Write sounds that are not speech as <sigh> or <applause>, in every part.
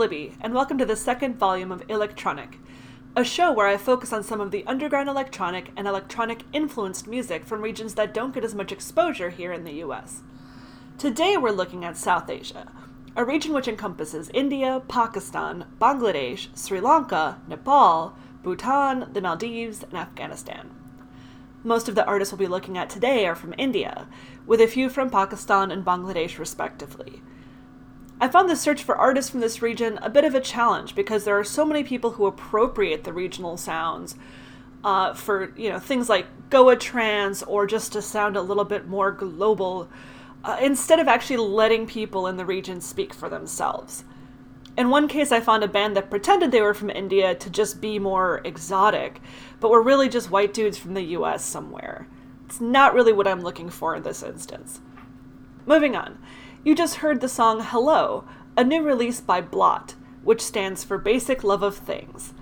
Libby, and welcome to the second volume of Electronic, a show where I focus on some of the underground electronic and electronic influenced music from regions that don't get as much exposure here in the US. Today we're looking at South Asia, a region which encompasses India, Pakistan, Bangladesh, Sri Lanka, Nepal, Bhutan, the Maldives, and Afghanistan. Most of the artists we'll be looking at today are from India, with a few from Pakistan and Bangladesh respectively. I found the search for artists from this region a bit of a challenge because there are so many people who appropriate the regional sounds uh, for you know things like Goa trance or just to sound a little bit more global, uh, instead of actually letting people in the region speak for themselves. In one case, I found a band that pretended they were from India to just be more exotic, but were really just white dudes from the US somewhere. It's not really what I'm looking for in this instance. Moving on. You just heard the song Hello, a new release by Blot, which stands for Basic Love of Things.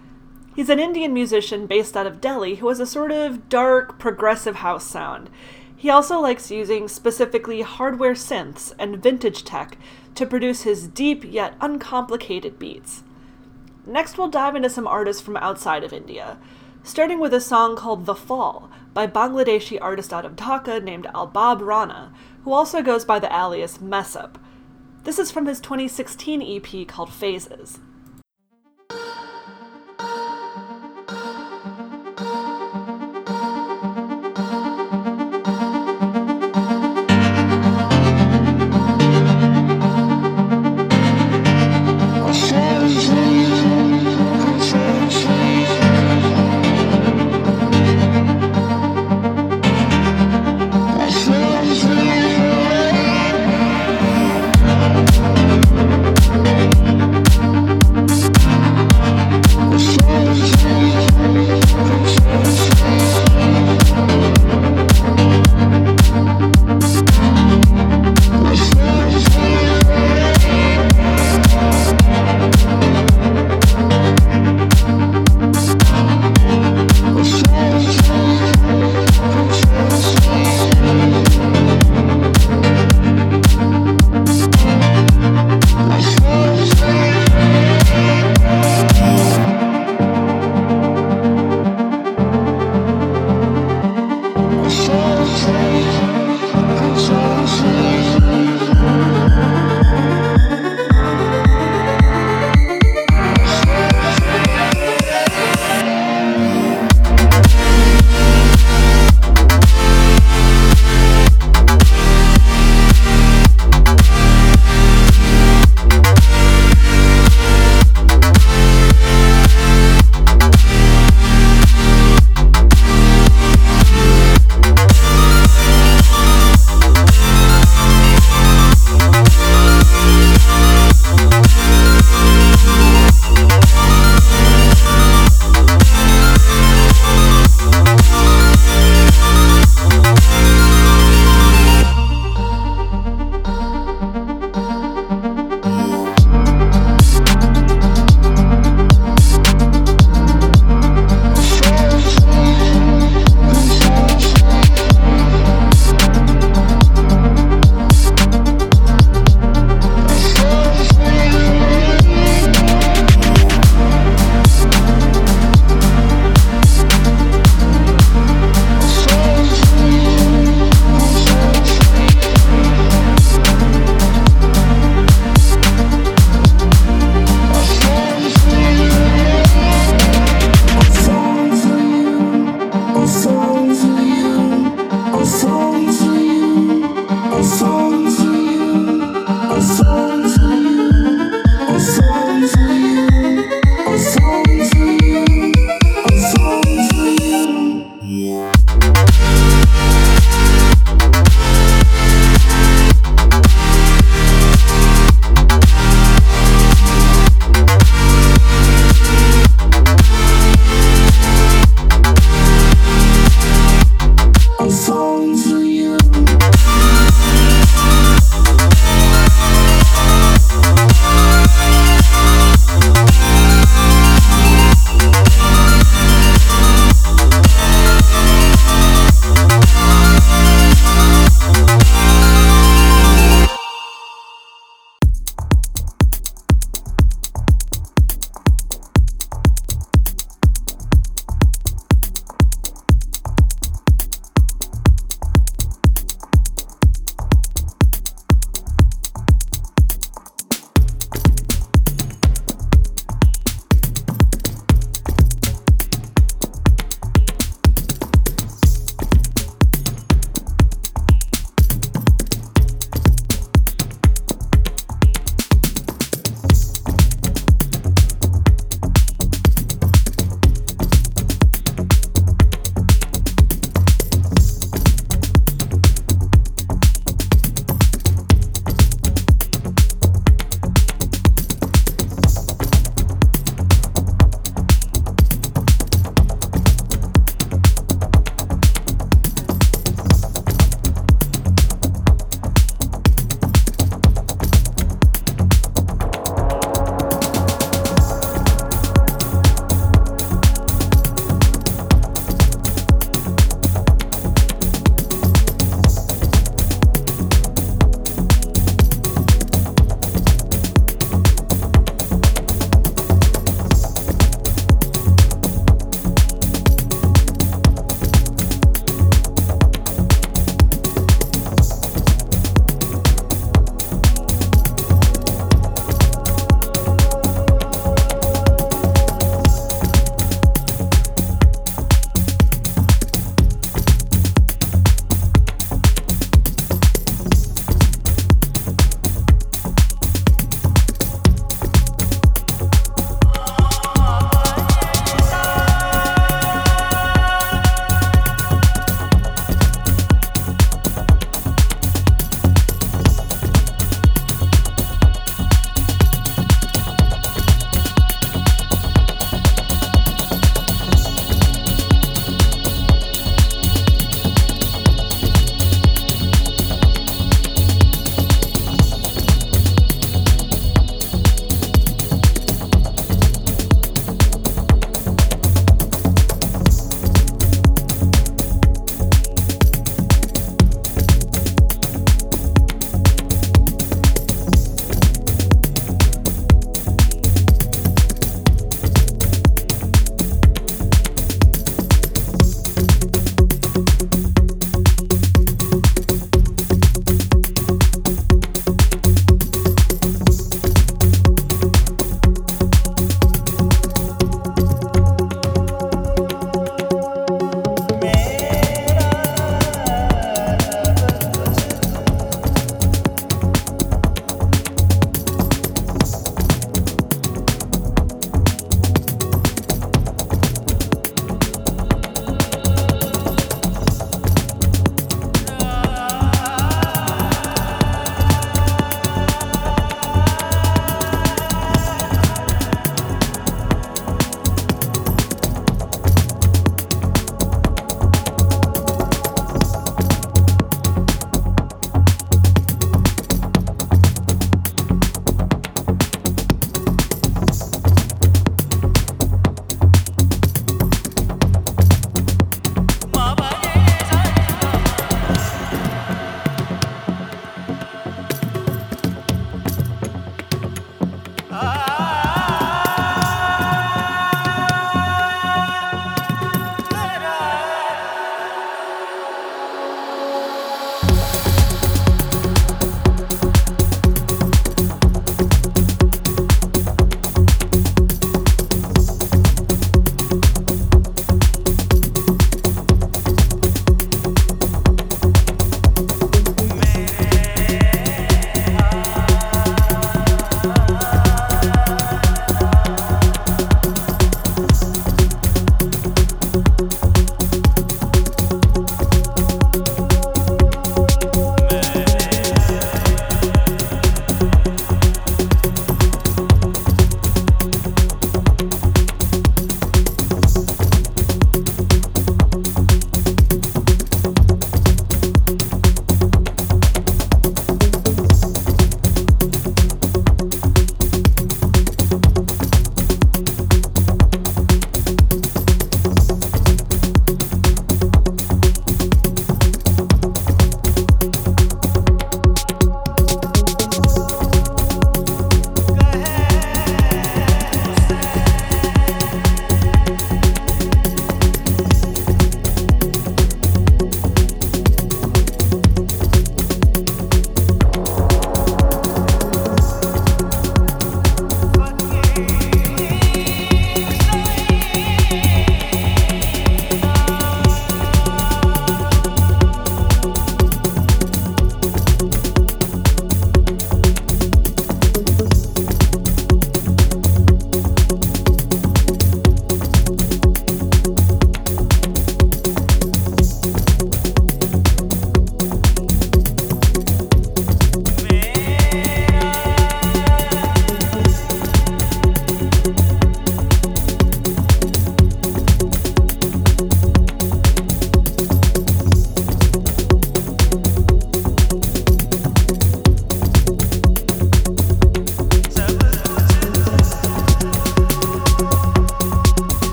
He's an Indian musician based out of Delhi who has a sort of dark, progressive house sound. He also likes using specifically hardware synths and vintage tech to produce his deep yet uncomplicated beats. Next, we'll dive into some artists from outside of India, starting with a song called The Fall by Bangladeshi artist out of Dhaka named Albab Rana, who also goes by the alias Messup. This is from his 2016 EP called Phases.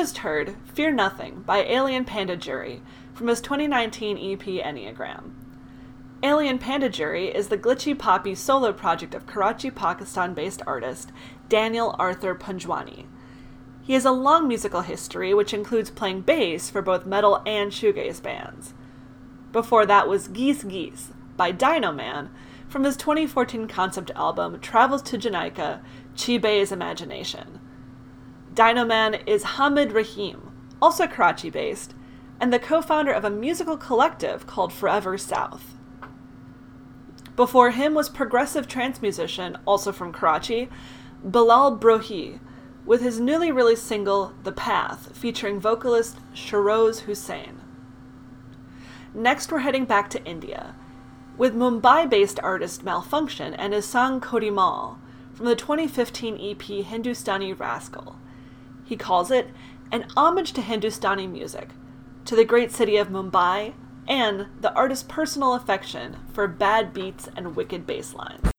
Just heard Fear Nothing by Alien Panda Jury from his 2019 EP Enneagram. Alien Panda Jury is the glitchy poppy solo project of Karachi, Pakistan based artist Daniel Arthur Punjwani. He has a long musical history, which includes playing bass for both metal and shoegaze bands. Before that was Geese Geese by Dino Man from his 2014 concept album Travels to Jamaica Chibe's Imagination. Dino Man is Hamid Rahim, also Karachi based, and the co founder of a musical collective called Forever South. Before him was progressive trance musician, also from Karachi, Bilal Brohi, with his newly released single The Path, featuring vocalist Sharoz Hussain. Next, we're heading back to India, with Mumbai based artist Malfunction and his song Kodimal from the 2015 EP Hindustani Rascal. He calls it an homage to Hindustani music, to the great city of Mumbai, and the artist's personal affection for bad beats and wicked bass lines.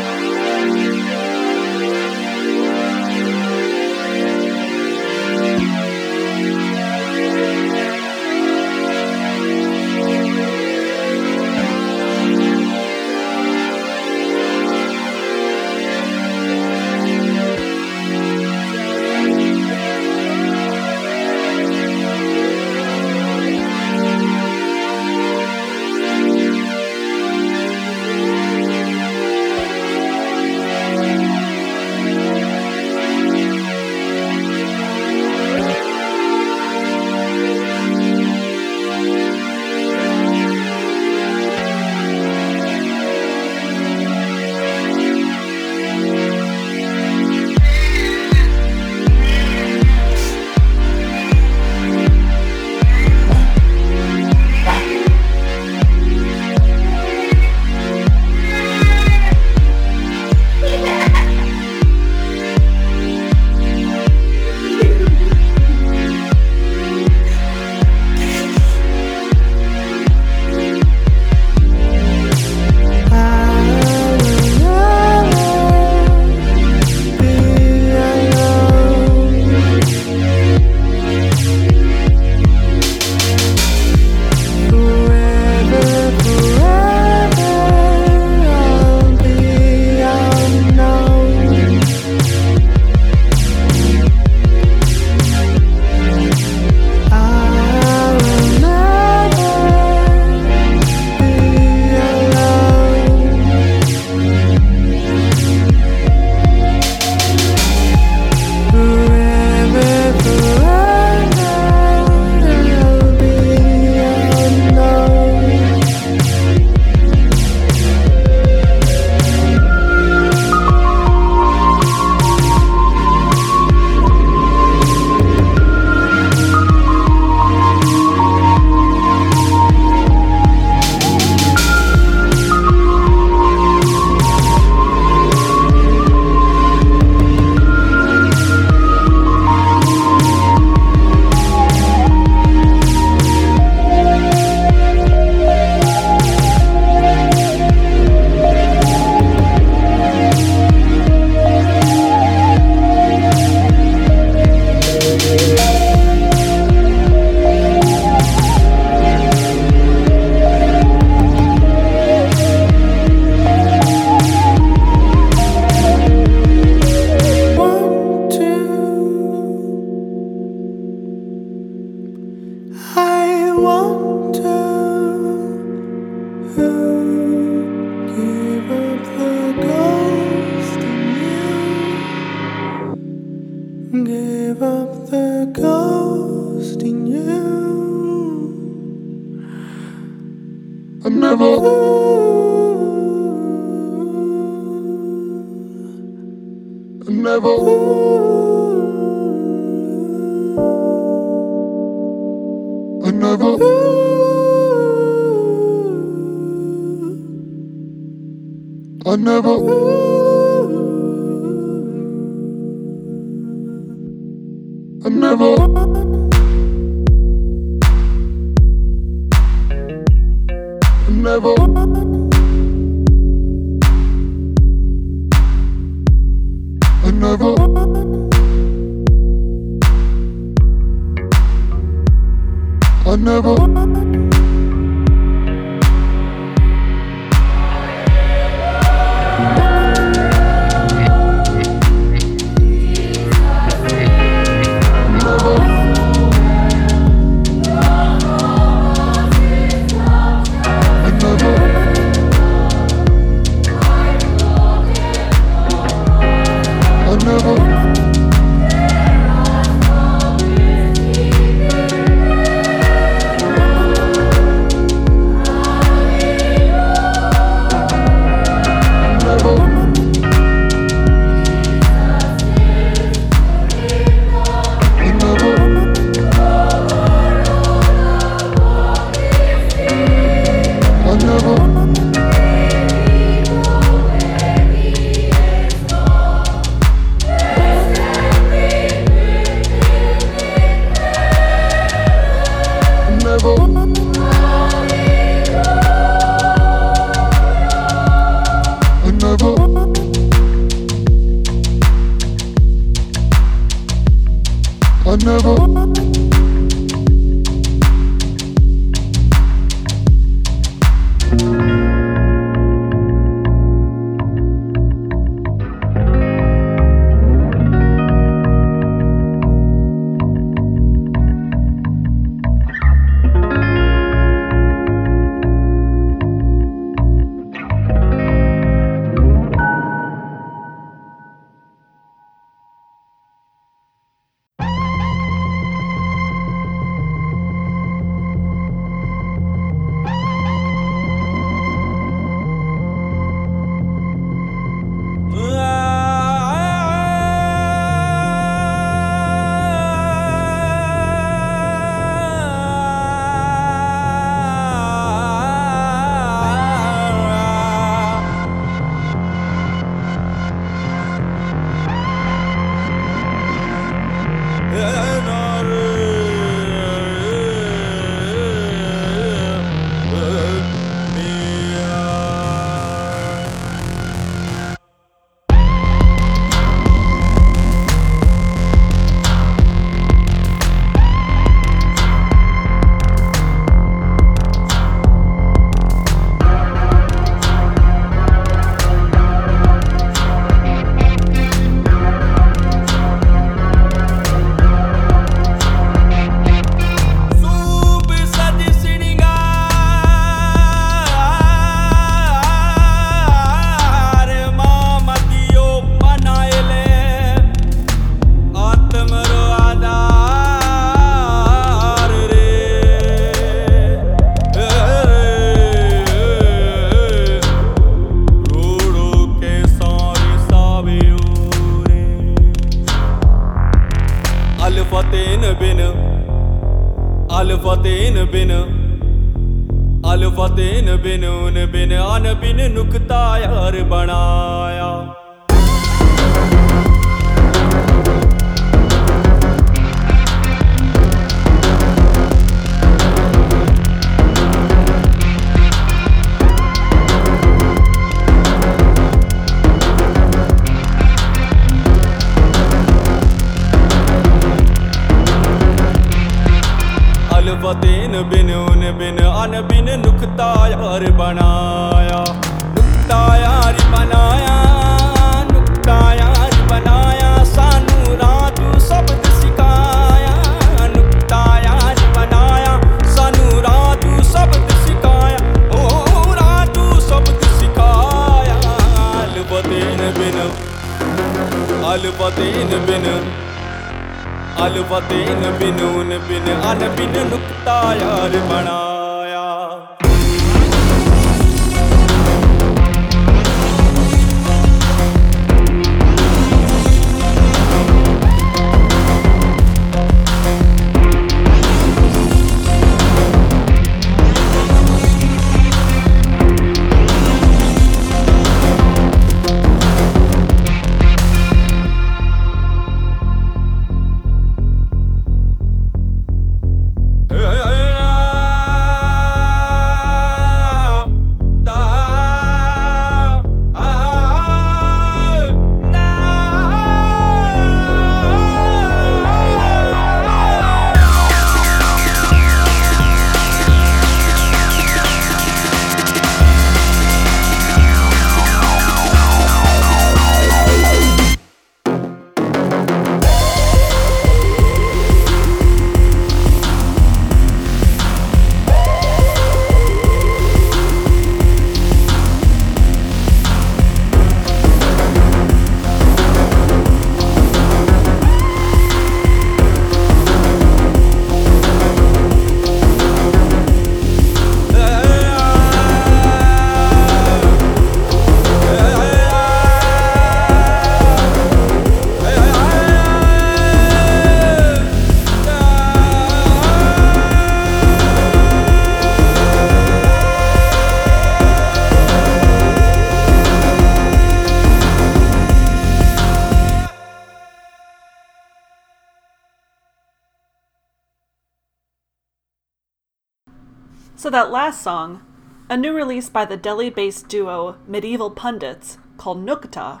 That last song, a new release by the Delhi based duo Medieval Pundits called Nukta,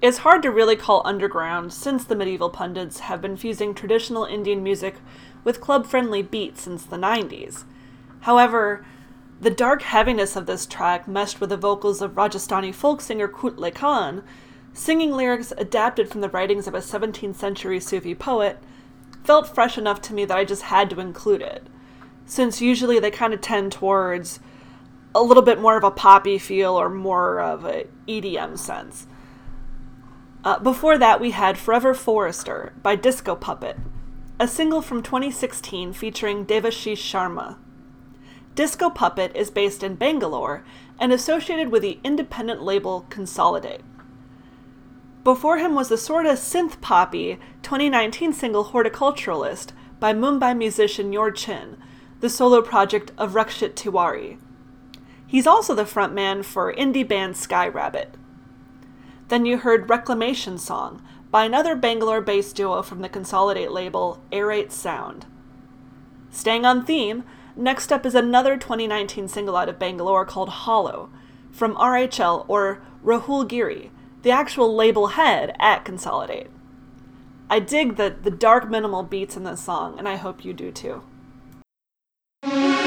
is hard to really call underground since the Medieval Pundits have been fusing traditional Indian music with club friendly beats since the 90s. However, the dark heaviness of this track meshed with the vocals of Rajasthani folk singer Kutle Khan, singing lyrics adapted from the writings of a 17th century Sufi poet, felt fresh enough to me that I just had to include it since usually they kind of tend towards a little bit more of a poppy feel or more of a EDM sense. Uh, before that, we had Forever Forester by Disco Puppet, a single from 2016 featuring Devashish Sharma. Disco Puppet is based in Bangalore and associated with the independent label Consolidate. Before him was the sorta synth poppy 2019 single Horticulturalist by Mumbai musician Yor Chin, the solo project of Rakshit Tiwari. He's also the frontman for indie band Sky Rabbit. Then you heard Reclamation Song by another Bangalore based duo from the Consolidate label, Aerate Sound. Staying on theme, next up is another 2019 single out of Bangalore called Hollow from RHL or Rahul Giri, the actual label head at Consolidate. I dig the, the dark minimal beats in this song, and I hope you do too. Just <laughs>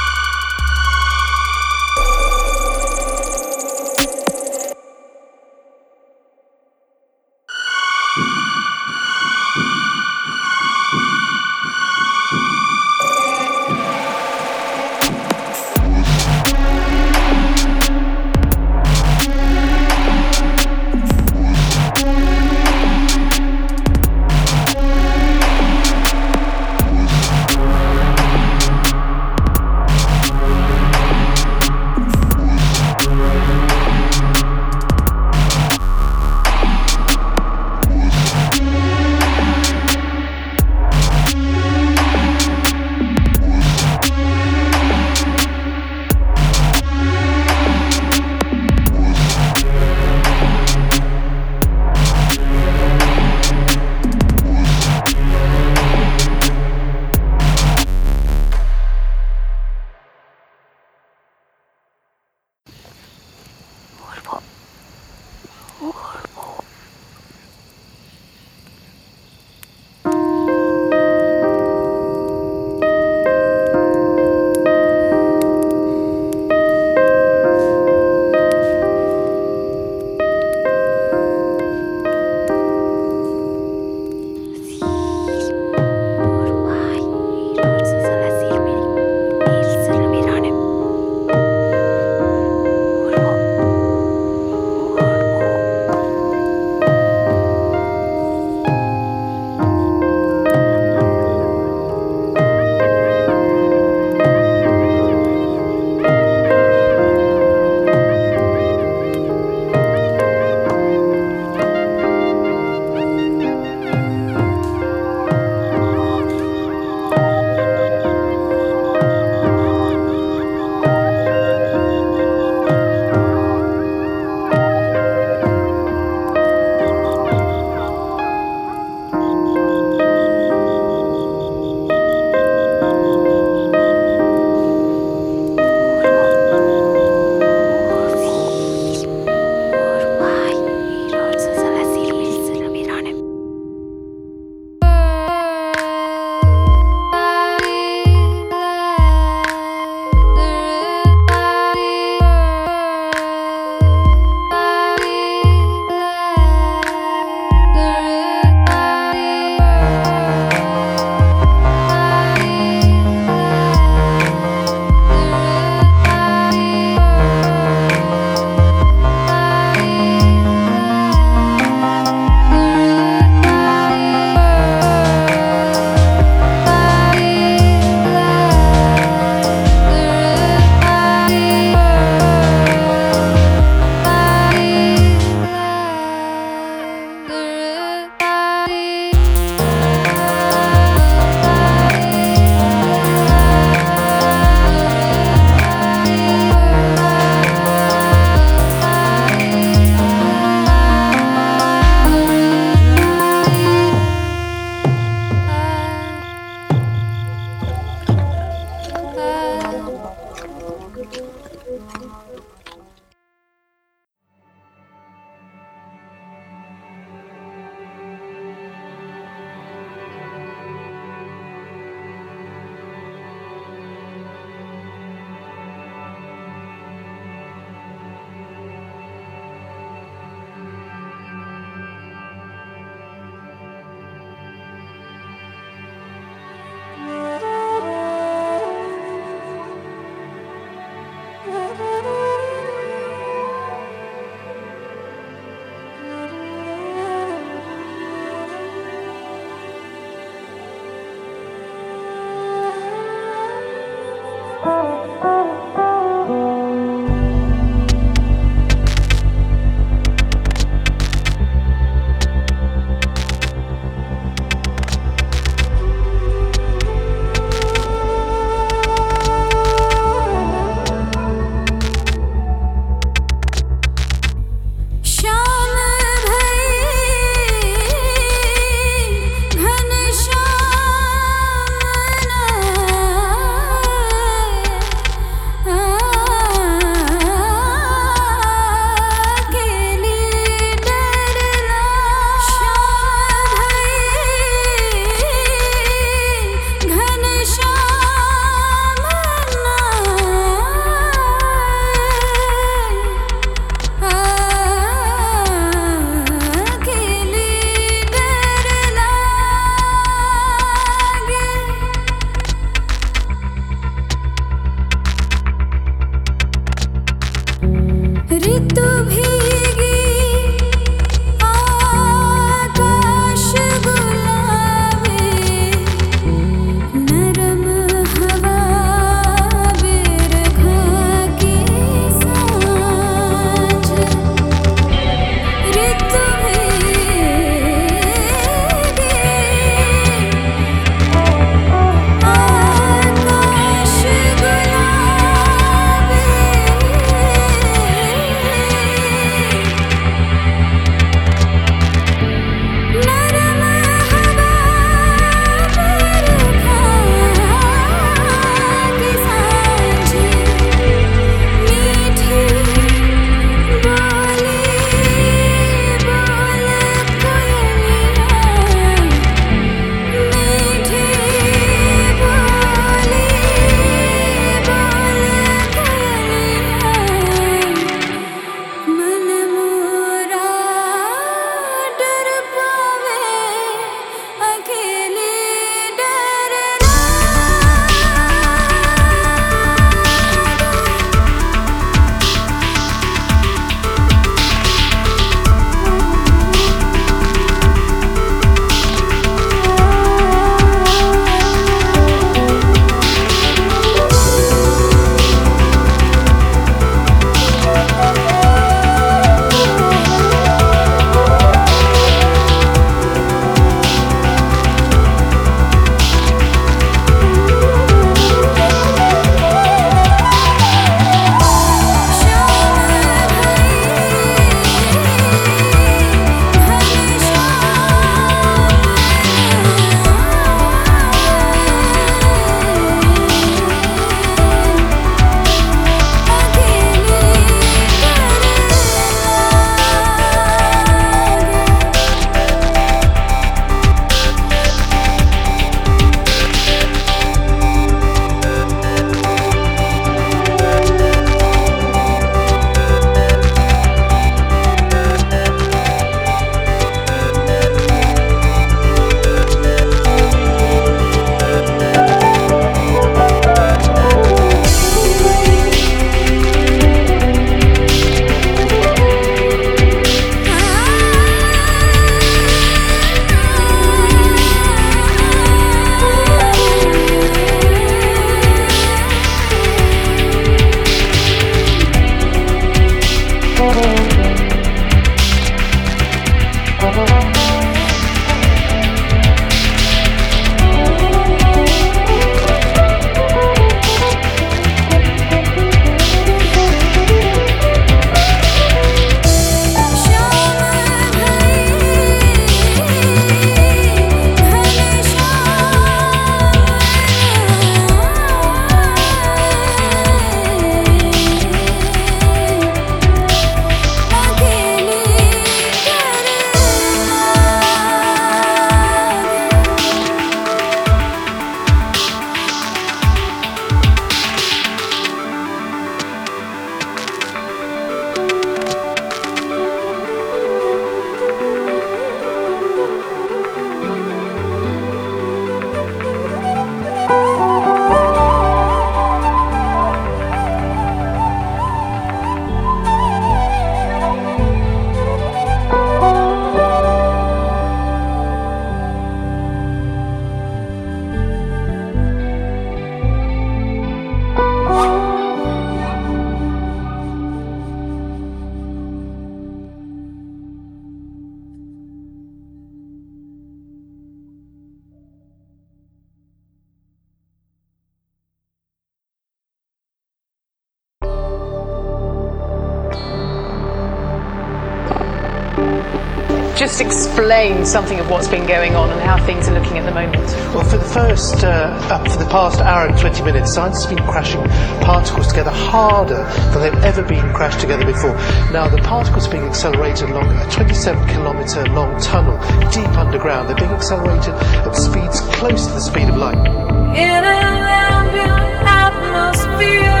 explain something of what's been going on and how things are looking at the moment? Well, for the first, uh, uh, for the past hour and 20 minutes, scientists have been crashing particles together harder than they've ever been crashed together before. Now, the particles are being accelerated along a 27 kilometre long tunnel deep underground. They're being accelerated at speeds close to the speed of light. In an ambient atmosphere,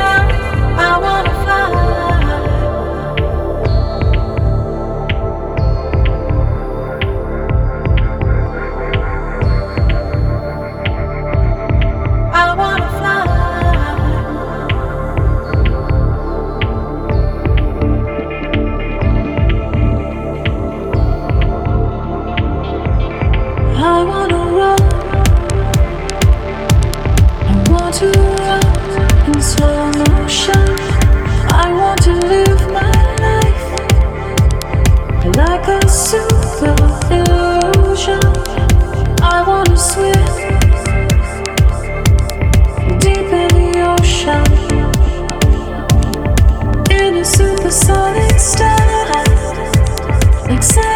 a supersonic state,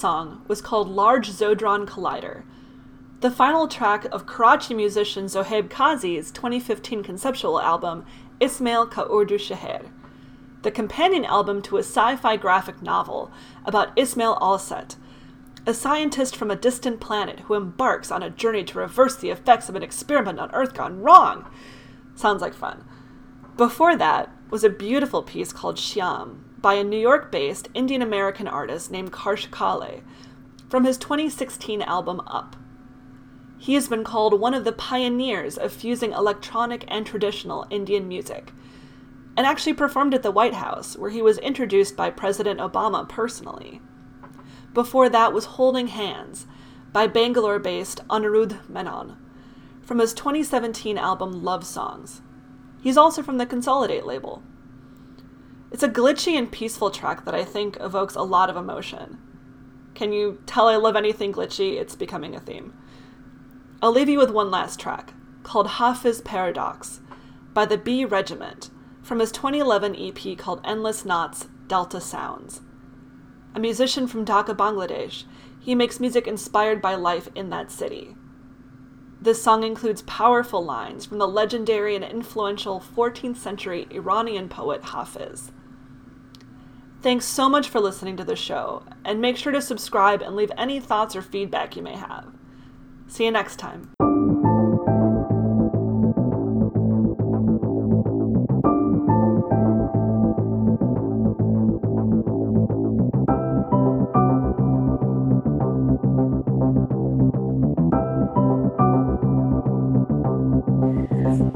song was called Large Zodron Collider, the final track of Karachi musician Zohaib Kazi's 2015 conceptual album Ismail Ka Urdu the companion album to a sci-fi graphic novel about Ismail Alset, a scientist from a distant planet who embarks on a journey to reverse the effects of an experiment on Earth gone wrong. Sounds like fun. Before that was a beautiful piece called Shyam by a New York based Indian American artist named Karsh Kale from his 2016 album Up. He has been called one of the pioneers of fusing electronic and traditional Indian music, and actually performed at the White House, where he was introduced by President Obama personally. Before that was Holding Hands by Bangalore based Anirudh Menon from his 2017 album Love Songs. He's also from the Consolidate label. It's a glitchy and peaceful track that I think evokes a lot of emotion. Can you tell I love anything glitchy? It's becoming a theme. I'll leave you with one last track, called Hafiz Paradox, by the B Regiment, from his 2011 EP called Endless Knots Delta Sounds. A musician from Dhaka, Bangladesh, he makes music inspired by life in that city. This song includes powerful lines from the legendary and influential 14th century Iranian poet Hafiz. Thanks so much for listening to the show, and make sure to subscribe and leave any thoughts or feedback you may have. See you next time.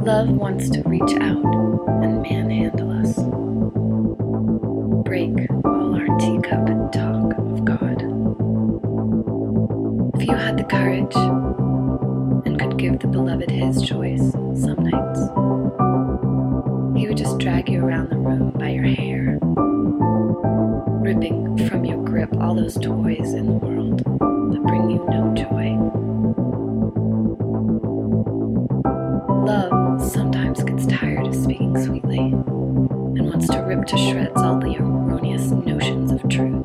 Love wants to reach out and manhandle teacup talk of God. If you had the courage and could give the beloved his choice some nights, he would just drag you around the room by your hair, ripping from your grip all those toys in the world that bring you no joy. Love sometimes gets tired of speaking sweetly and wants to rip to shreds all the erroneous notions truth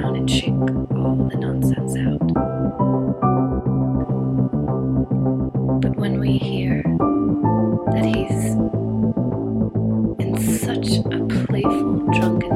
down and shake all the nonsense out. But when we hear that he's in such a playful, drunken